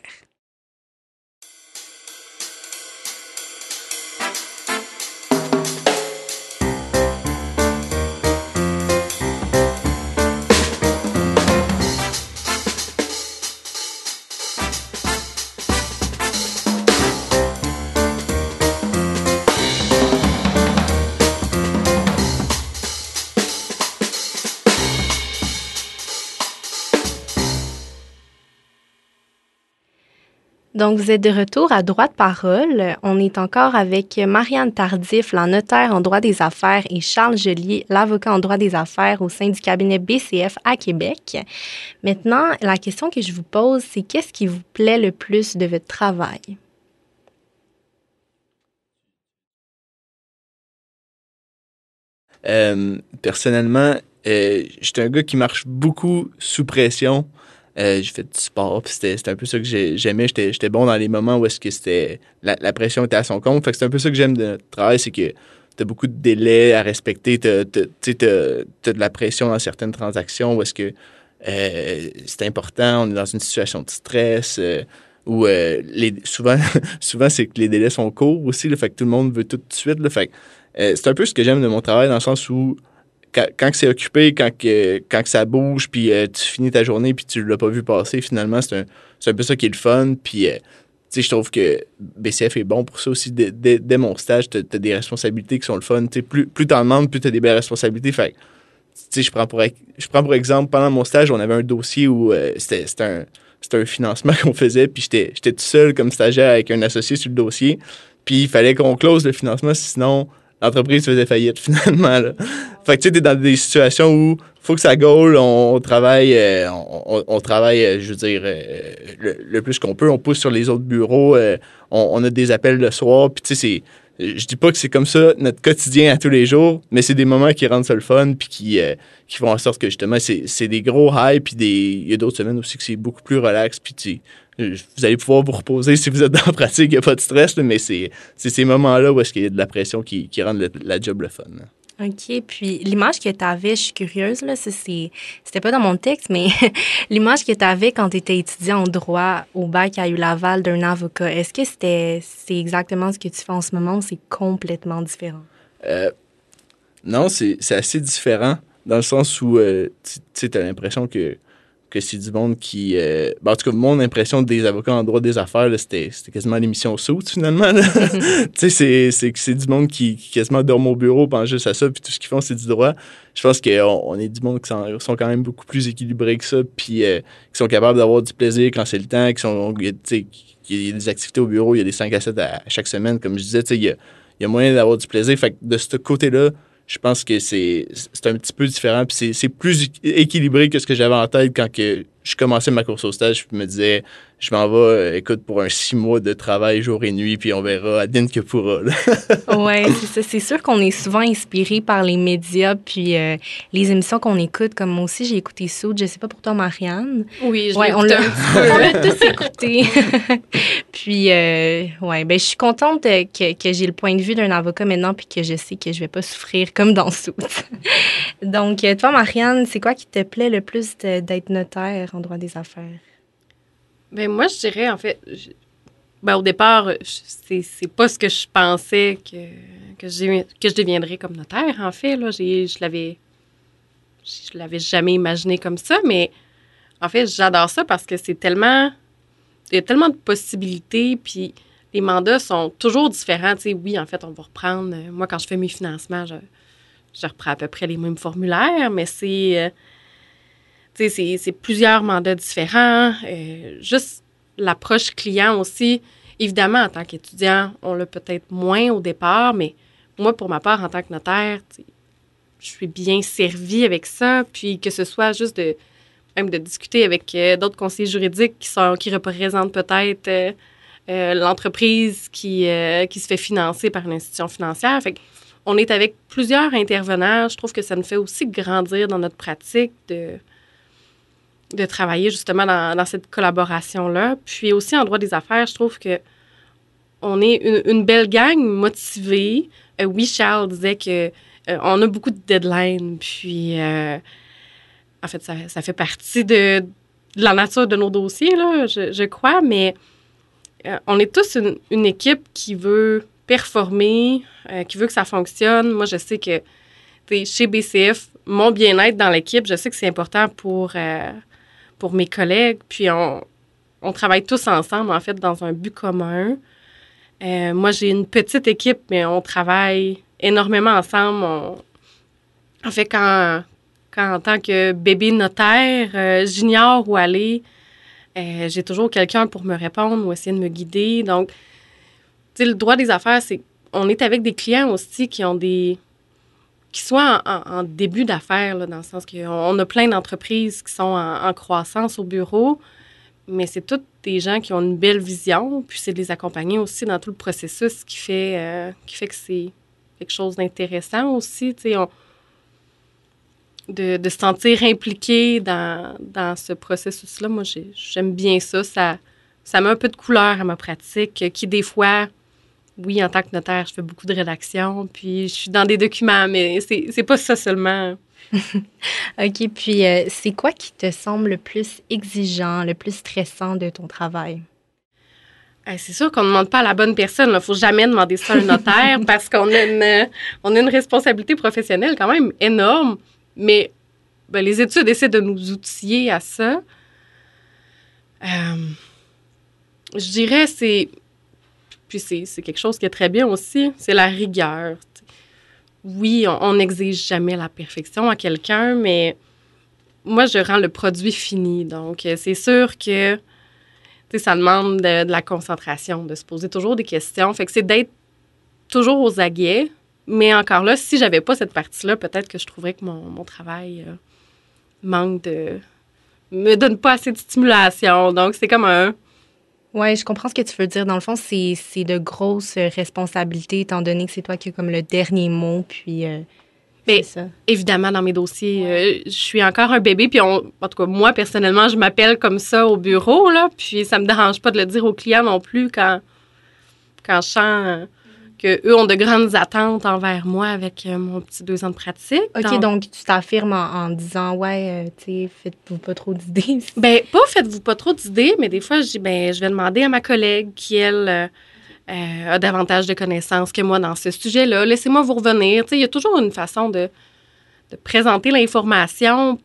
Donc, vous êtes de retour à Droit de parole. On est encore avec Marianne Tardif, la notaire en droit des affaires, et Charles Gelier, l'avocat en droit des affaires au sein du cabinet BCF à Québec. Maintenant, la question que je vous pose, c'est qu'est-ce qui vous plaît le plus de votre travail? Euh, personnellement, euh, j'étais un gars qui marche beaucoup sous pression. Euh, j'ai fait du sport, puis c'était un peu ça que j'aimais. J'étais bon dans les moments où est-ce que c'était la, la, pression était à son compte. Fait que c'est un peu ça que j'aime de notre travail, c'est que tu as beaucoup de délais à respecter. Tu as, de la pression dans certaines transactions où est-ce que euh, c'est important, on est dans une situation de stress. Euh, où les, souvent, souvent c'est que les délais sont courts aussi, le fait que tout le monde veut tout de suite. Là, fait c'est un peu ce que j'aime de mon travail dans le sens où quand, c'est occupé, quand, que, quand ça bouge, puis euh, tu finis ta journée, puis tu l'as pas vu passer, finalement, c'est un, un, peu ça qui est le fun. Puis, euh, tu sais, je trouve que BCF est bon pour ça aussi. Dès, dès, mon stage, tu as, des responsabilités qui sont le fun. Tu sais, plus, plus tu en demandes, plus tu as des belles responsabilités. Fait je prends, pour, je prends pour exemple, pendant mon stage, on avait un dossier où euh, c'était un, un financement qu'on faisait, puis j'étais tout seul comme stagiaire avec un associé sur le dossier. Puis il fallait qu'on close le financement, sinon l'entreprise faisait faillite finalement. Là. Fait que tu sais, t'es dans des situations où faut que ça gaule, on, travaille, euh, on, travaille, euh, je veux dire, euh, le, plus qu'on peut, on pousse sur les autres bureaux, on, a des appels le soir, puis tu sais, c'est je dis pas que c'est comme ça notre quotidien à tous les jours, mais c'est des moments qui rendent ça le fun puis qui, qui font en sorte que justement c'est des gros highs puis des il y a d'autres semaines aussi que c'est beaucoup plus relax puis tu vous allez pouvoir vous reposer si vous êtes dans la pratique, il n'y a pas de stress, mais c'est ces moments-là où est-ce qu'il y a de la pression qui, qui rendent la job le fun. OK. Puis l'image que tu avais, je suis curieuse, là, c'était pas dans mon texte, mais l'image que tu avais quand tu étais étudiant en droit au bac à Laval d'un avocat, est-ce que c'était c'est exactement ce que tu fais en ce moment ou c'est complètement différent? Euh, non, c'est assez différent dans le sens où, euh, tu t'as l'impression que que c'est du monde qui. Euh, ben, en tout cas, mon impression des avocats en droit des affaires, c'était quasiment l'émission Saut, finalement. tu sais, c'est c'est du monde qui, qui, quasiment dorme au bureau, pense juste à ça, puis tout ce qu'ils font, c'est du droit. Je pense qu'on on est du monde qui sont, sont, quand même beaucoup plus équilibrés que ça, puis euh, qui sont capables d'avoir du plaisir quand c'est le temps, qui sont. Il y a des activités au bureau, il y a des 5 à 7 à, chaque semaine, comme je disais, tu sais, il y a, il y a moyen d'avoir du plaisir. Fait que de ce côté-là, je pense que c'est un petit peu différent. Puis c'est plus équilibré que ce que j'avais en tête quand que je commençais ma course au stage. Je me disais, je m'en vais, euh, écoute, pour un six mois de travail jour et nuit, puis on verra, adine que pourra. oui, c'est ça. C'est sûr qu'on est souvent inspiré par les médias, puis euh, les émissions qu'on écoute. Comme moi aussi, j'ai écouté Soud. Je sais pas pour toi, Marianne. Oui, je ouais, on l'a tous écouté. puis, euh, ouais, ben, je suis contente que, que j'ai le point de vue d'un avocat maintenant, puis que je sais que je vais pas souffrir comme dans Soud. Donc, toi, Marianne, c'est quoi qui te plaît le plus d'être notaire en droit des affaires? Ben moi, je dirais, en fait, ben, au départ, c'est, c'est pas ce que je pensais que, que, que je deviendrais comme notaire, en fait. Là. J'ai, je l'avais je l'avais jamais imaginé comme ça, mais en fait, j'adore ça parce que c'est tellement... Il y a tellement de possibilités, puis les mandats sont toujours différents. Tu sais, oui, en fait, on va reprendre... Euh, moi, quand je fais mes financements, je, je reprends à peu près les mêmes formulaires, mais c'est... C'est plusieurs mandats différents. Euh, juste l'approche client aussi. Évidemment, en tant qu'étudiant, on l'a peut-être moins au départ, mais moi, pour ma part, en tant que notaire, je suis bien servie avec ça. Puis que ce soit juste de même de discuter avec euh, d'autres conseillers juridiques qui, sont, représentent peut-être euh, l'entreprise qui, qui se fait financer par une institution financière. Fait on est avec plusieurs intervenants. Je trouve que ça nous fait aussi grandir dans notre pratique de de travailler justement dans, cette collaboration-là. Puis aussi en droit des affaires, je trouve que on est une, belle gang motivée. Euh, oui, Charles disait que euh, on a beaucoup de deadlines, puis euh, en fait, ça, fait partie de, la nature de nos dossiers, là, je, crois, mais on est tous une, une, équipe qui veut performer, qui veut que ça fonctionne. Moi, je sais que chez BCF, mon bien-être dans l'équipe, je sais que c'est important pour pour mes collègues. Puis on, on, travaille tous ensemble, en fait, dans un but commun. Euh, moi, j'ai une petite équipe, mais on travaille énormément ensemble. en fait, quand, quand en tant que bébé notaire, euh, j'ignore où aller, euh, j'ai toujours quelqu'un pour me répondre ou essayer de me guider. Donc, tu sais, le droit des affaires, c'est on est avec des clients aussi qui ont des qui soient en, début d'affaires, dans le sens qu'on a plein d'entreprises qui sont en, croissance au bureau, mais c'est toutes des gens qui ont une belle vision, puis c'est de les accompagner aussi dans tout le processus qui fait, euh, que c'est quelque chose d'intéressant aussi, de, se sentir impliqué dans, dans ce processus-là. Moi, j'aime bien ça. Ça, ça met un peu de couleur à ma pratique, qui des fois oui, en tant que notaire, je fais beaucoup de rédaction, puis je suis dans des documents, mais c'est pas ça seulement. OK, puis euh, c'est quoi qui te semble le plus exigeant, le plus stressant de ton travail? c'est sûr qu'on ne demande pas à la bonne personne. Il ne faut jamais demander ça à un notaire parce qu'on a, une, on a une responsabilité professionnelle quand même énorme. Mais ben, les études essaient de nous outiller à ça. Euh, je dirais, c'est puis c'est quelque chose qui est très bien aussi, c'est la rigueur. Oui, on n'exige jamais la perfection à quelqu'un, mais moi, je rends le produit fini. Donc, euh, c'est sûr que ça demande de, la concentration, de se poser toujours des questions. Fait que c'est d'être toujours aux aguets. Mais encore là, si j'avais pas cette partie-là, peut-être que je trouverais que mon, travail euh, manque de. me donne pas assez de stimulation. Donc, c'est comme un oui, je comprends ce que tu veux dire. Dans le fond, c'est de grosses responsabilités, étant donné que c'est toi qui as comme le dernier mot, puis... Euh, mais ça. évidemment, dans mes dossiers, euh, je suis encore un bébé, puis en tout cas, moi, personnellement, je m'appelle comme ça au bureau, là, puis ça me dérange pas de le dire aux clients non plus quand, quand je sens qu'eux ont de grandes attentes envers moi avec euh, mon petit deux ans de pratique. OK, donc, tu t'affirmes en, disant, ouais, euh, tu sais, faites-vous pas trop d'idées. ben pas faites-vous pas trop d'idées, mais des fois, je dis, ben, je vais demander à ma collègue qui, elle, euh, a davantage de connaissances que moi dans ce sujet-là. Laissez-moi vous revenir. Tu sais, il y a toujours une façon de de présenter l'information.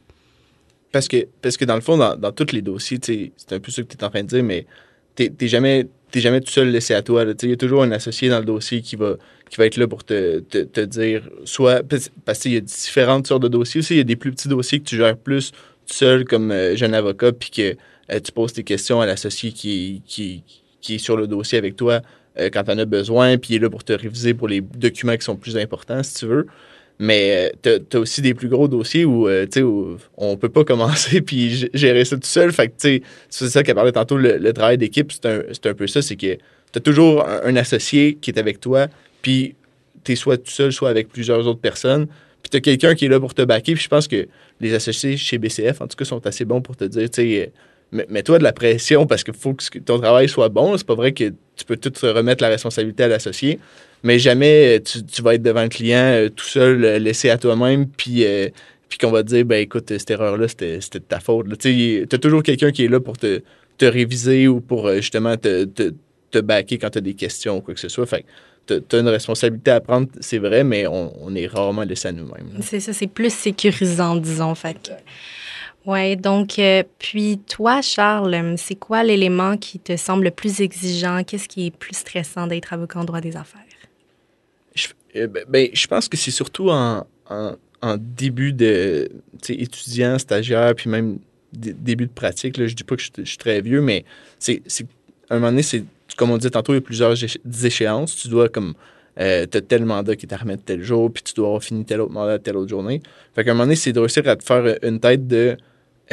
Parce que, parce que dans le fond, dans, dans tous les dossiers, c'est un peu ça que tu es en train de dire, mais tu n'es jamais, jamais tout seul laissé à toi. Il y a toujours un associé dans le dossier qui va, qui va être là pour te, te, te dire, soit, parce qu'il y a différentes sortes de dossiers aussi, il y a des plus petits dossiers que tu gères plus tout seul comme euh, jeune avocat, puis que euh, tu poses tes questions à l'associé qui, qui, qui est sur le dossier avec toi euh, quand tu en as besoin, puis il est là pour te réviser pour les documents qui sont plus importants, si tu veux. Mais euh, tu as, aussi des plus gros dossiers où, euh, où on peut pas commencer puis gérer ça tout seul. Fait que, c'est ça qu'a parlé tantôt, le, travail d'équipe, c'est un, un, peu ça, c'est que tu as toujours un, associé qui est avec toi, puis tu es soit tout seul, soit avec plusieurs autres personnes. Puis tu as quelqu'un qui est là pour te backer. Puis je pense que les associés chez BCF, en tout cas, sont assez bons pour te dire, tu sais, mets-toi de la pression parce qu'il faut que ton travail soit bon. C'est pas vrai que tu peux tout remettre la responsabilité à l'associé, mais jamais euh, tu, vas être devant le client euh, tout seul, euh, laissé à toi-même, puis, puis qu'on va te dire, ben écoute, cette erreur-là, c'était de ta faute. Tu as toujours quelqu'un qui est là pour te, te réviser ou pour justement te, te, te backer quand tu as des questions ou quoi que ce soit. Fait tu as une responsabilité à prendre, c'est vrai, mais on, est rarement laissé à nous-mêmes. C'est ça, c'est plus sécurisant, disons. Fait oui, donc, euh, puis toi, Charles, c'est quoi l'élément qui te semble le plus exigeant? Qu'est-ce qui est plus stressant d'être avocat en droit des affaires? Euh, ben, ben, je pense que c'est surtout en, en, début de étudiant, stagiaire, puis même début de pratique. Là, je dis pas que je, suis très vieux, mais c'est un moment donné, c'est comme on dit tantôt, il y a plusieurs échéances. Tu dois comme euh, tu as tel mandat qui est à tel jour, puis tu dois avoir fini tel autre mandat telle autre journée. Fait qu'à un moment donné, c'est de réussir à te faire une tête de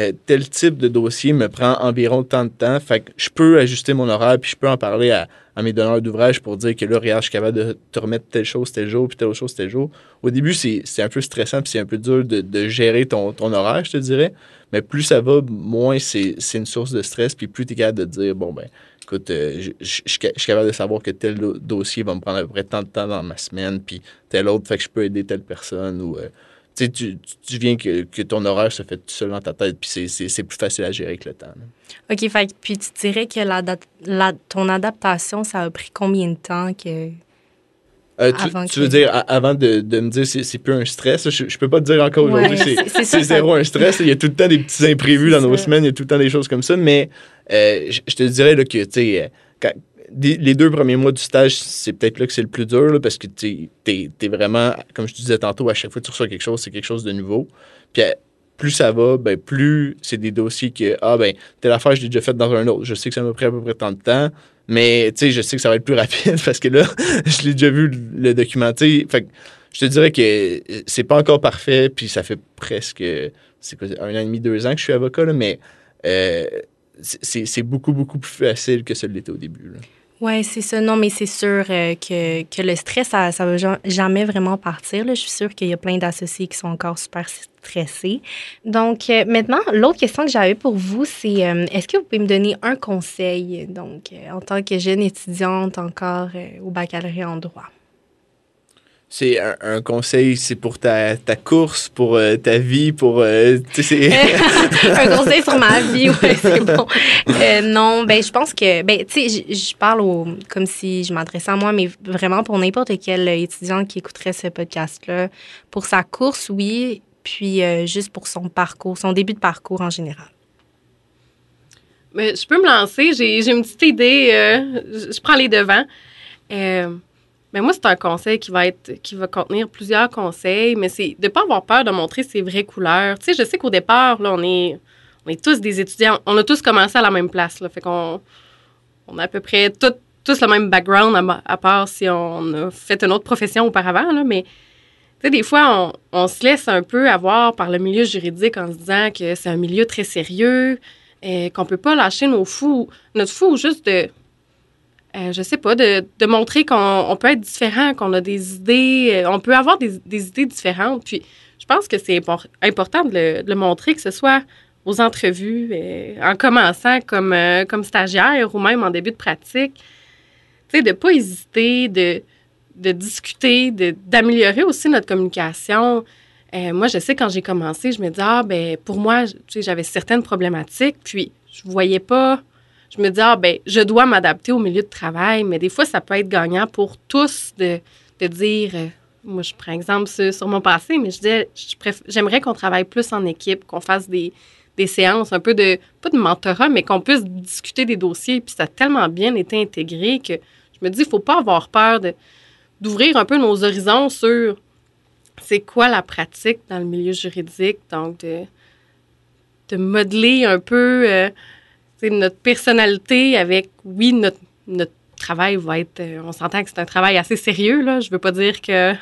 euh, tel type de dossier me prend environ tant de temps. Fait que je peux ajuster mon horaire, puis je peux en parler à, mes donneurs d'ouvrage pour dire que là, regarde, je suis capable de te remettre telle chose tel jour, puis telle autre chose tel jour. Au début, c'est un peu stressant, puis c'est un peu dur de, gérer ton, ton, horaire, je te dirais. Mais plus ça va, moins c'est une source de stress, puis plus tu es capable de dire, bon, ben, écoute, euh, je, suis capable de savoir que tel dossier va me prendre à peu près tant de temps dans ma semaine, puis tel autre, fait que je peux aider telle personne, ou... Euh, tu, tu viens que, que, ton horaire se fait tout seul dans ta tête, puis c'est plus facile à gérer avec le temps. OK, fait, puis tu dirais que la, la, ton adaptation, ça a pris combien de temps que... Euh, tu, veux dire, avant de, de me dire c'est plus un stress, je, je peux pas te dire encore aujourd'hui c'est zéro un stress. Il y a tout le temps des petits imprévus dans nos semaines, il y a tout le temps des choses comme ça, mais euh, je, te dirais là, que, tu sais, les deux premiers mois du stage, c'est peut-être là que c'est le plus dur parce que tu es, vraiment, comme je te disais tantôt, à chaque fois que tu reçois quelque chose, c'est quelque chose de nouveau. Puis euh, plus ça va, ben, plus c'est des dossiers que, ah ben, telle affaire, je l'ai déjà faite dans un autre. Je sais que ça m'a pris à peu près tant de temps, mais je sais que ça va être plus rapide parce que là, je l'ai déjà vu le documenter. Fait je te dirais que c'est pas encore parfait, puis ça fait presque, un an et demi, deux ans que je suis avocat, mais euh, c'est beaucoup, beaucoup plus facile que ce l'était au début. Oui, c'est ça. Non, mais c'est sûr euh, que, que, le stress, ça ne va jamais vraiment partir. Là. Je suis sûre qu'il y a plein d'associés qui sont encore super stressés. Donc, euh, maintenant, l'autre question que j'avais pour vous, c'est euh, est-ce que vous pouvez me donner un conseil, donc, en tant que jeune étudiante encore au baccalauréat en droit? C'est un, conseil, c'est pour ta, ta, course, pour euh, ta vie, pour... Euh, un conseil sur ma vie, oui, c'est bon. Euh, non, ben je pense que... Ben, tu sais, je parle au, comme si je m'adressais à moi, mais vraiment pour n'importe quel étudiant qui écouterait ce podcast-là, pour sa course, oui, puis juste pour son parcours, son début de parcours en général. Mais je peux me lancer, j'ai une petite idée, je, je, prends les devants. Mais moi, c'est un conseil qui va être qui va contenir plusieurs conseils, mais c'est de ne pas avoir peur de montrer ses vraies couleurs. Tu je sais qu'au départ, là, on est, tous des étudiants. On a tous commencé à la même place. Là, fait qu'on on a à peu près tous le même background, à, part si on a fait une autre profession auparavant. Mais tu des fois, on, on, se laisse un peu avoir par le milieu juridique en se disant que c'est un milieu très sérieux, et qu'on peut pas lâcher nos fous, notre fou juste de euh, je sais pas, de, montrer qu'on peut être différent, qu'on a des idées, euh, on peut avoir des, idées différentes. Puis, je pense que c'est important de le, montrer, que ce soit aux entrevues, euh, en commençant comme, comme stagiaire ou même en début de pratique. Tu sais, de pas hésiter, de, de discuter, d'améliorer aussi notre communication. moi, je sais, quand j'ai commencé, je me disais, ah, ben, pour moi, tu sais, j'avais certaines problématiques, puis je voyais pas je me dis, ah, ben, je dois m'adapter au milieu de travail, mais des fois, ça peut être gagnant pour tous de, de dire, euh, moi, je prends exemple sur, mon passé, mais je disais, j'aimerais qu'on travaille plus en équipe, qu'on fasse des, des séances, un peu de, pas de mentorat, mais qu'on puisse discuter des dossiers. Puis ça a tellement bien été intégré que je me dis, il ne faut pas avoir peur d'ouvrir un peu nos horizons sur c'est quoi la pratique dans le milieu juridique. Donc, de, de modeler un peu euh, notre personnalité avec, oui, notre, notre travail va être, euh, on s'entend que c'est un travail assez sérieux, là. Je veux pas dire que,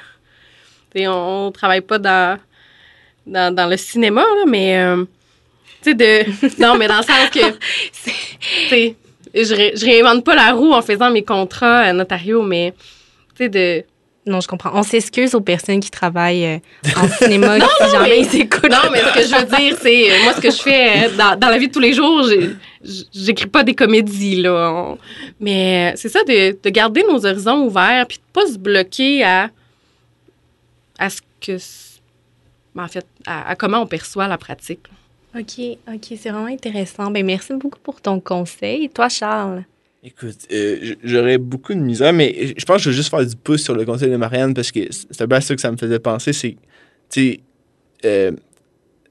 on, ne travaille pas dans, dans, le cinéma, là, mais, euh, tu sais, de, non, mais dans le sens que, je, je réinvente pas la roue en faisant mes contrats à notariaux, mais, tu sais, de, non, je comprends. On s'excuse aux personnes qui travaillent euh, en cinéma, non, si jamais ils écoutent. Non, mais ce que je veux dire, c'est, euh, moi, ce que je fais euh, dans, dans, la vie de tous les jours, j'écris pas des comédies, là. mais c'est ça, de, de, garder nos horizons ouverts, puis de pas se bloquer à, à ce que, ben, en fait, à, comment on perçoit la pratique. OK, OK, c'est vraiment intéressant. Ben, merci beaucoup pour ton conseil. Toi, Charles? Écoute, euh, j'aurais beaucoup de misère, mais je pense que je vais juste faire du pouce sur le conseil de Marianne parce que c'est un peu à ça que ça me faisait penser. C'est, tu sais, euh,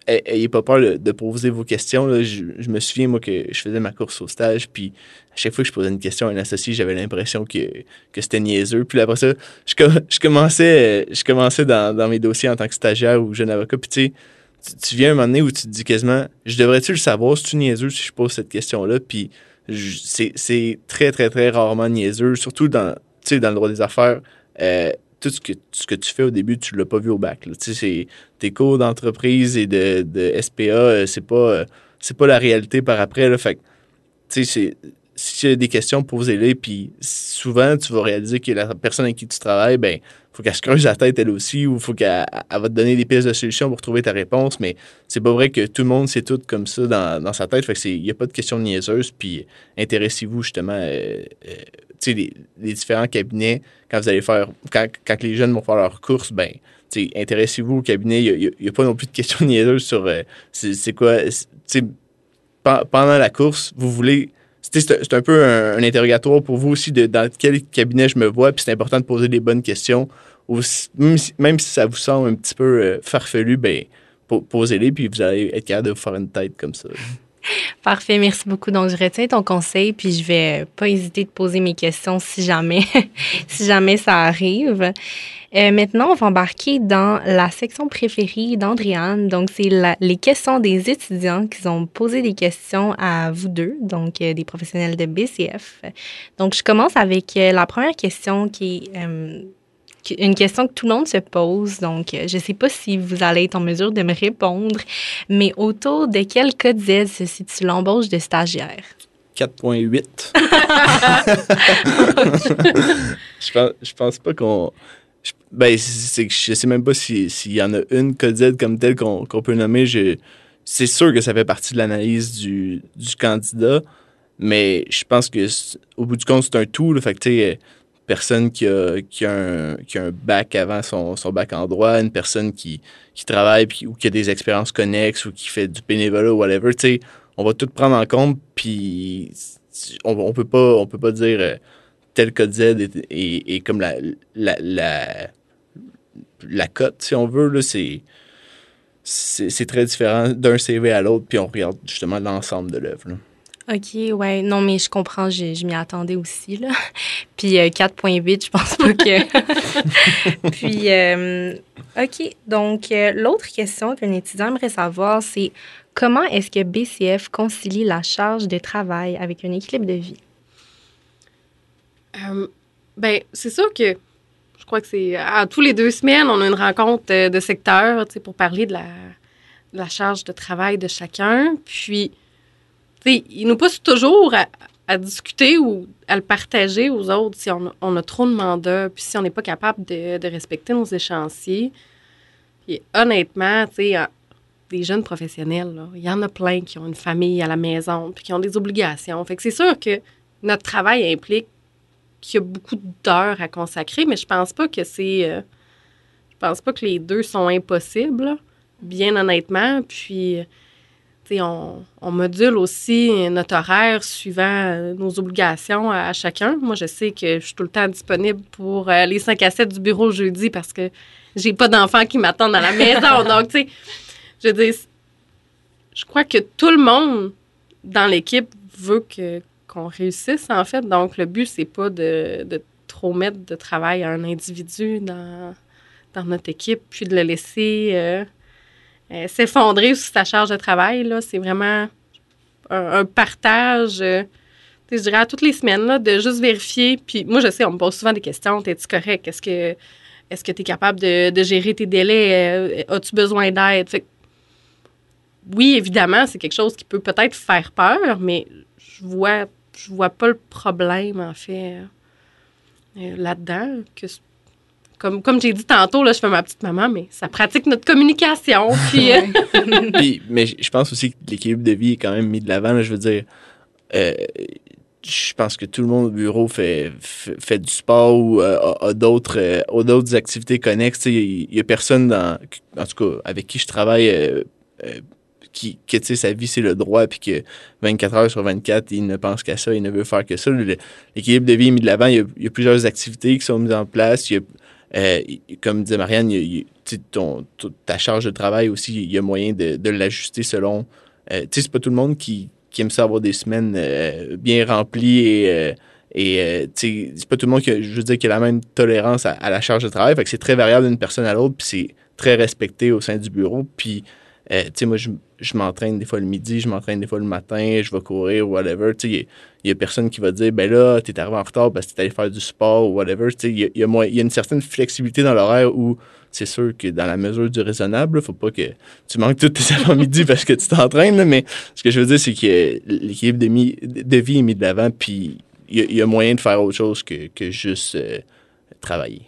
ayez pas peur de, poser vos questions. Je, me souviens, moi, que je faisais ma course au stage, puis à chaque fois que je posais une question à un associé, j'avais l'impression que, que c'était niaiseux. Puis après ça, je, commençais, je commençais dans, dans, mes dossiers en tant que stagiaire ou jeune avocat, puis tu sais, tu viens un moment donné où tu te dis quasiment, je devrais-tu le savoir, si tu niaiseux si je pose cette question-là, puis c'est très, très, très rarement niaiseux, surtout dans, dans le droit des affaires. Euh, tout ce que, que tu fais au début, tu l'as pas vu au bac. Tes cours d'entreprise et de, de SPA, euh, c'est pas, euh, pas la réalité par après. Là, fait si tu as des questions, posez-les. Puis souvent, tu vas réaliser que la personne avec qui tu travailles, ben, faut qu'elle se creuse la tête elle aussi ou faut qu'elle va te donner des pistes de solutions pour trouver ta réponse. Mais c'est pas vrai que tout le monde sait tout comme ça dans, sa tête. Fait que il n'y a pas de questions niaiseuses. Puis intéressez-vous justement, euh, euh, tu sais, les, différents cabinets, quand vous allez faire, quand, quand les jeunes vont faire leur course, ben, intéressez-vous au cabinet. Il n'y a, pas non plus de questions niaiseuses sur euh, c'est quoi, pendant la course, vous voulez c'est un peu un, interrogatoire pour vous aussi de dans quel cabinet je me vois, puis c'est important de poser des bonnes questions. Même, si, ça vous semble un petit peu euh, farfelu, ben, posez-les, puis vous allez être capable de vous faire une tête comme ça. Parfait, merci beaucoup. Donc, je retiens ton conseil, puis je vais pas hésiter de poser mes questions si jamais, si jamais ça arrive. Euh, maintenant, on va embarquer dans la section préférée d'Andréane. Donc, c'est les questions des étudiants qui ont posé des questions à vous deux, donc euh, des professionnels de BCF. Donc, je commence avec euh, la première question qui est une question que tout le monde se pose. Donc, je ne sais pas si vous allez être en mesure de me répondre, mais autour de quel code Z se situe l'embauche de stagiaires? 4.8. je, pense, je pense pas qu'on ben, c'est, je sais même pas s'il y en a une code Z comme telle qu'on, peut nommer. c'est sûr que ça fait partie de l'analyse du, candidat, mais je pense que au bout du compte, c'est un tout. Là, fait que, personne qui a, qui, a un, qui a un bac avant son, son bac en droit, une personne qui, qui travaille ou qui a des expériences connexes ou qui fait du bénévolat ou whatever, on va tout prendre en compte, puis on, on peut pas on peut pas dire euh, tel code Z est, comme la, la, la, cote, si on veut. Là, c'est, c'est, très différent d'un CV à l'autre, puis on regarde justement l'ensemble de l'œuvre. OK, ouais. Non, mais je comprends, je, m'y attendais aussi, là. Puis 4.8, euh, je pense pas que... puis, euh, OK. Donc, euh, l'autre question qu'un étudiant aimerait savoir, c'est comment est-ce que BCF concilie la charge de travail avec un équilibre de vie? Ben, c'est sûr que je crois que c'est à tous les deux semaines, on a une rencontre de secteur pour parler de la, la, charge de travail de chacun. Puis, il nous pousse toujours à, discuter ou à le partager aux autres si on, a trop de mandats, puis si on n'est pas capable de, respecter nos échéanciers. Honnêtement, tu sais, des jeunes professionnels, il y en a plein qui ont une famille à la maison, puis qui ont des obligations. Fait que c'est sûr que notre travail implique qu'il y a beaucoup d'heures à consacrer, mais je pense pas que c'est. Euh, je pense pas que les deux sont impossibles, bien honnêtement. Puis, on, on, module aussi notre horaire suivant euh, nos obligations à, chacun. Moi, je sais que je suis tout le temps disponible pour euh, les 5 à 7 du bureau jeudi parce que j'ai pas d'enfants qui m'attendent à la maison. Donc, tu sais, je veux je crois que tout le monde dans l'équipe veut que, qu'on réussisse, en fait. Donc, le but, c'est pas de, de, trop mettre de travail à un individu dans, dans notre équipe, puis de le laisser euh, euh, s'effondrer sous sa charge de travail. Là. C'est vraiment un, partage, euh, je dirais, à toutes les semaines, là, de juste vérifier. Puis moi, je sais, on me pose souvent des questions. Es-tu correct? Est-ce que est-ce que tu es capable de, gérer tes délais? As-tu besoin d'aide? oui, évidemment, c'est quelque chose qui peut peut-être faire peur, mais je vois, je vois pas le problème, en fait, là-dedans. Que comme, comme j'ai dit tantôt, là, je fais ma petite maman, mais ça pratique notre communication. Euh, puis, mais je pense aussi que l'équilibre de vie est quand même mis de l'avant. Je veux dire, euh, je pense que tout le monde au bureau fait, fait, du sport ou euh, a, d'autres d'autres activités connexes. Il n'y a personne, dans, en tout cas, avec qui je travaille qui, que sa vie, c'est le droit, puis que 24 heures sur 24, il ne pense qu'à ça, il ne veut faire que ça. L'équilibre de vie est mis de l'avant. Il, il, y a plusieurs activités qui sont mises en place. Il y a euh, comme disait Marianne, ton, ta charge de travail aussi, il y a moyen de, l'ajuster selon. Euh, tu sais, c'est pas tout le monde qui, aime ça avoir des semaines euh, bien remplies et. et c'est pas tout le monde qui, je veux dire, qui a la même tolérance à, la charge de travail. Fait que c'est très variable d'une personne à l'autre, puis c'est très respecté au sein du bureau. Puis, tu sais, moi, je, je m'entraîne des fois le midi, je m'entraîne des fois le matin, je vais courir ou whatever. Il y, a personne qui va dire, ben là, tu es arrivé en retard parce que tu allé faire du sport ou whatever. Il y a, y, a, une certaine flexibilité dans l'horaire où c'est sûr que dans la mesure du raisonnable, faut pas que tu manques toutes tes avant-midi parce que tu t'entraînes. Mais ce que je veux dire, c'est que l'équilibre de, de, vie est mis de l'avant, puis il y, a moyen de faire autre chose que, que juste euh, travailler.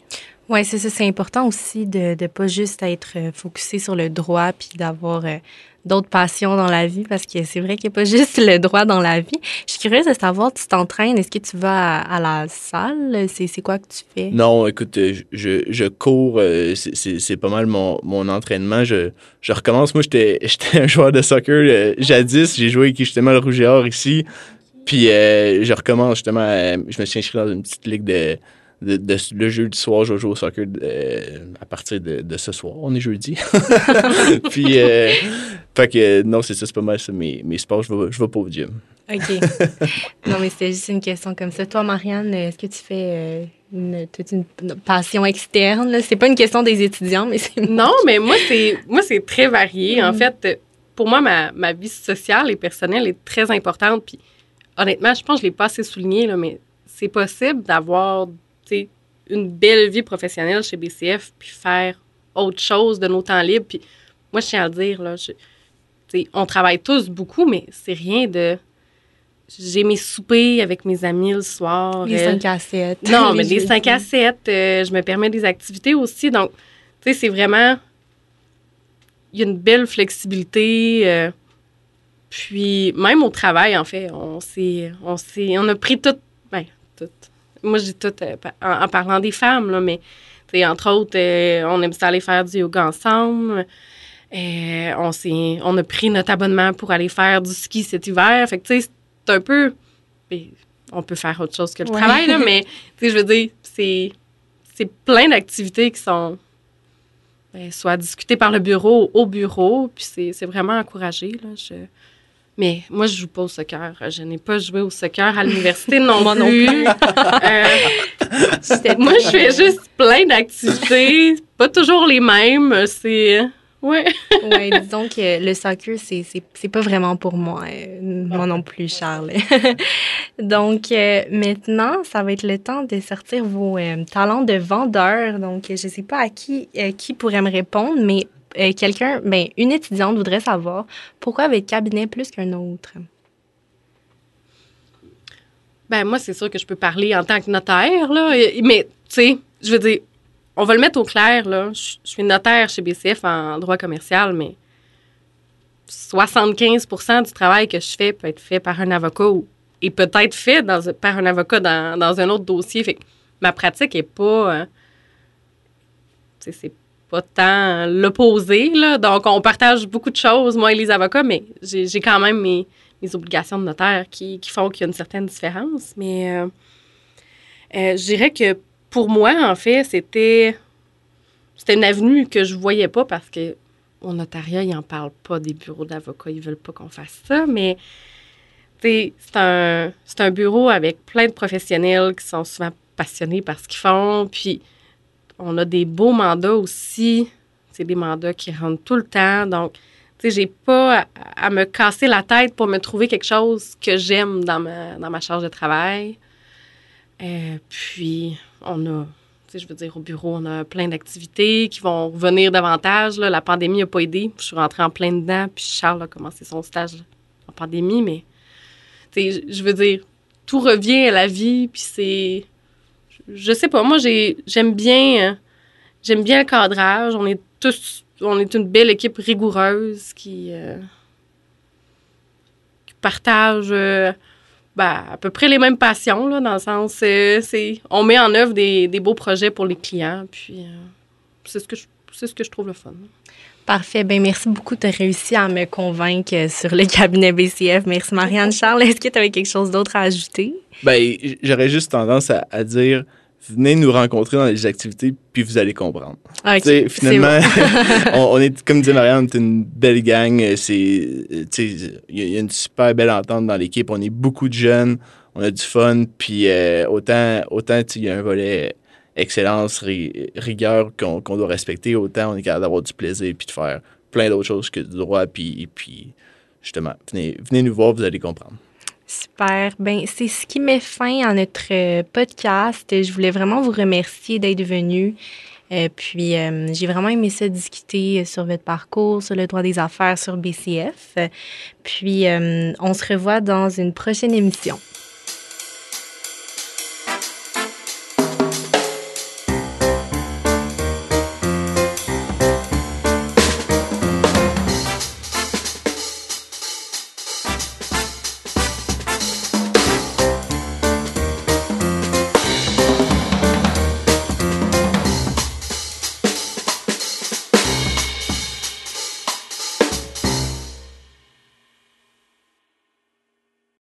Oui, c'est ça. C'est important aussi de ne pas juste être euh, focusé sur le droit puis d'avoir euh, d'autres passions dans la vie parce que c'est vrai qu'il n'y a pas juste le droit dans la vie. Je suis curieuse de savoir, tu t'entraînes, est-ce que tu vas à, la salle? C'est quoi que tu fais? Non, écoute, je, je cours, euh, c'est pas mal mon, mon entraînement. Je, je recommence. Moi, j'étais un joueur de soccer euh, jadis. J'ai joué justement le Rouge et Or ici. Puis euh, je recommence justement. je me suis inscrit dans une petite ligue de de, le jeudi soir, je joue au soccer euh, à partir de, ce soir. On est jeudi. Puis, euh, fait que non, c'est ça, c'est pas mal ça. Mes, mes sports, je vais, je vais pas au gym. OK. non, mais c'était juste une question comme ça. Toi, Marianne, est-ce que tu fais euh, une, toute une, passion externe? C'est pas une question des étudiants, mais c'est. Non, mais moi, c'est moi c'est très varié. En mm. fait, pour moi, ma, ma, vie sociale et personnelle est très importante. Puis, honnêtement, je pense que je l'ai pas assez souligné, là, mais c'est possible d'avoir une belle vie professionnelle chez BCF, puis faire autre chose de nos temps libres. Puis moi, je tiens à dire, là, on travaille tous beaucoup, mais c'est rien de. J'ai mes soupers avec mes amis le soir. Les 5 à 7. Non, mais les 5 à 7. Euh, je me permets des activités aussi. Donc, tu sais, c'est vraiment. Il y a une belle flexibilité. Euh, puis, même au travail, en fait, on s'est. On, on a pris tout. Ben, tout moi, dis tout euh, en, parlant des femmes, là, mais entre autres, euh, on aime ça aller faire du yoga ensemble. Euh, on, on a pris notre abonnement pour aller faire du ski cet hiver. Fait que, tu sais, c'est un peu. Ben, on peut faire autre chose que le travail, là, mais, tu sais, je veux dire, c'est, c'est plein d'activités qui sont ben, soit discutées par le bureau, au bureau, puis c'est, c'est vraiment encouragé. Là. Je, mais moi, je joue pas au soccer. Je n'ai pas joué au soccer à l'université non plus. Euh, moi, je fais juste plein d'activités, pas toujours les mêmes. C'est ouais. ouais, disons que le soccer, c'est c'est pas vraiment pour moi. Euh, moi non plus, Charles. Donc euh, maintenant, ça va être le temps de sortir vos talents de vendeur. Donc je sais pas à qui qui pourrait me répondre, mais euh, quelqu'un, ben, une étudiante voudrait savoir pourquoi avec cabinet plus qu'un autre? Ben, moi, c'est sûr que je peux parler en tant que notaire, là. Mais, tu sais, je veux dire, on va le mettre au clair, là. Je, suis notaire chez BCF en droit commercial, mais 75% du travail que je fais peut être fait par un avocat et peut-être fait dans, par un avocat dans, un autre dossier. Fait que ma pratique est pas. Hein, c'est pas tant l'opposé. Donc, on partage beaucoup de choses, moi et les avocats, mais j'ai quand même mes, mes, obligations de notaire qui, qui font qu'il y a une certaine différence. Mais euh, euh, je dirais que pour moi, en fait, c'était une avenue que je voyais pas parce que au notariat, ils n'en parlent pas des bureaux d'avocats. Ils veulent pas qu'on fasse ça, mais c'est un, un bureau avec plein de professionnels qui sont souvent passionnés par ce qu'ils font. Puis, on a des beaux mandats aussi. C'est des mandats qui rentrent tout le temps. Donc, tu sais, j'ai pas à, me casser la tête pour me trouver quelque chose que j'aime dans ma, charge de travail. Euh, puis, on a, tu sais, je veux dire, au bureau, on a plein d'activités qui vont revenir davantage. La pandémie n'a pas aidé. Je suis rentrée en plein dedans. Puis, Charles a commencé son stage en pandémie, mais, tu sais, je veux dire, tout revient à la vie. Puis, c'est je sais pas, moi j'aime bien euh, j'aime bien le cadrage. On est tous on est une belle équipe rigoureuse qui, euh, partage euh, ben, à peu près les mêmes passions là, dans le sens c'est on met en œuvre des, beaux projets pour les clients puis c'est ce que je c'est ce que je trouve le fun. Parfait. Ben merci beaucoup. Tu as réussi à me convaincre sur le cabinet BCF. Merci, Marianne Charles. Est-ce que tu avais quelque chose d'autre à ajouter? Ben, j'aurais juste tendance à dire venez nous rencontrer dans les activités, puis vous allez comprendre. finalement, on, est, comme disait Marianne, on une belle gang. Il y, a une super belle entente dans l'équipe. On est beaucoup de jeunes, on a du fun, puis euh, autant, autant il y a un volet excellence, rigueur qu'on doit respecter, autant on est capable d'avoir du plaisir, puis de faire plein d'autres choses que du droit, puis, puis justement, venez, venez nous voir, vous allez comprendre. Super. Ben, c'est ce qui met fin à notre euh, podcast. Je voulais vraiment vous remercier d'être venu. Euh, puis, euh, j'ai vraiment aimé ça discuter sur votre parcours, sur le droit des affaires, sur BCF. Puis, on se revoit dans une prochaine émission.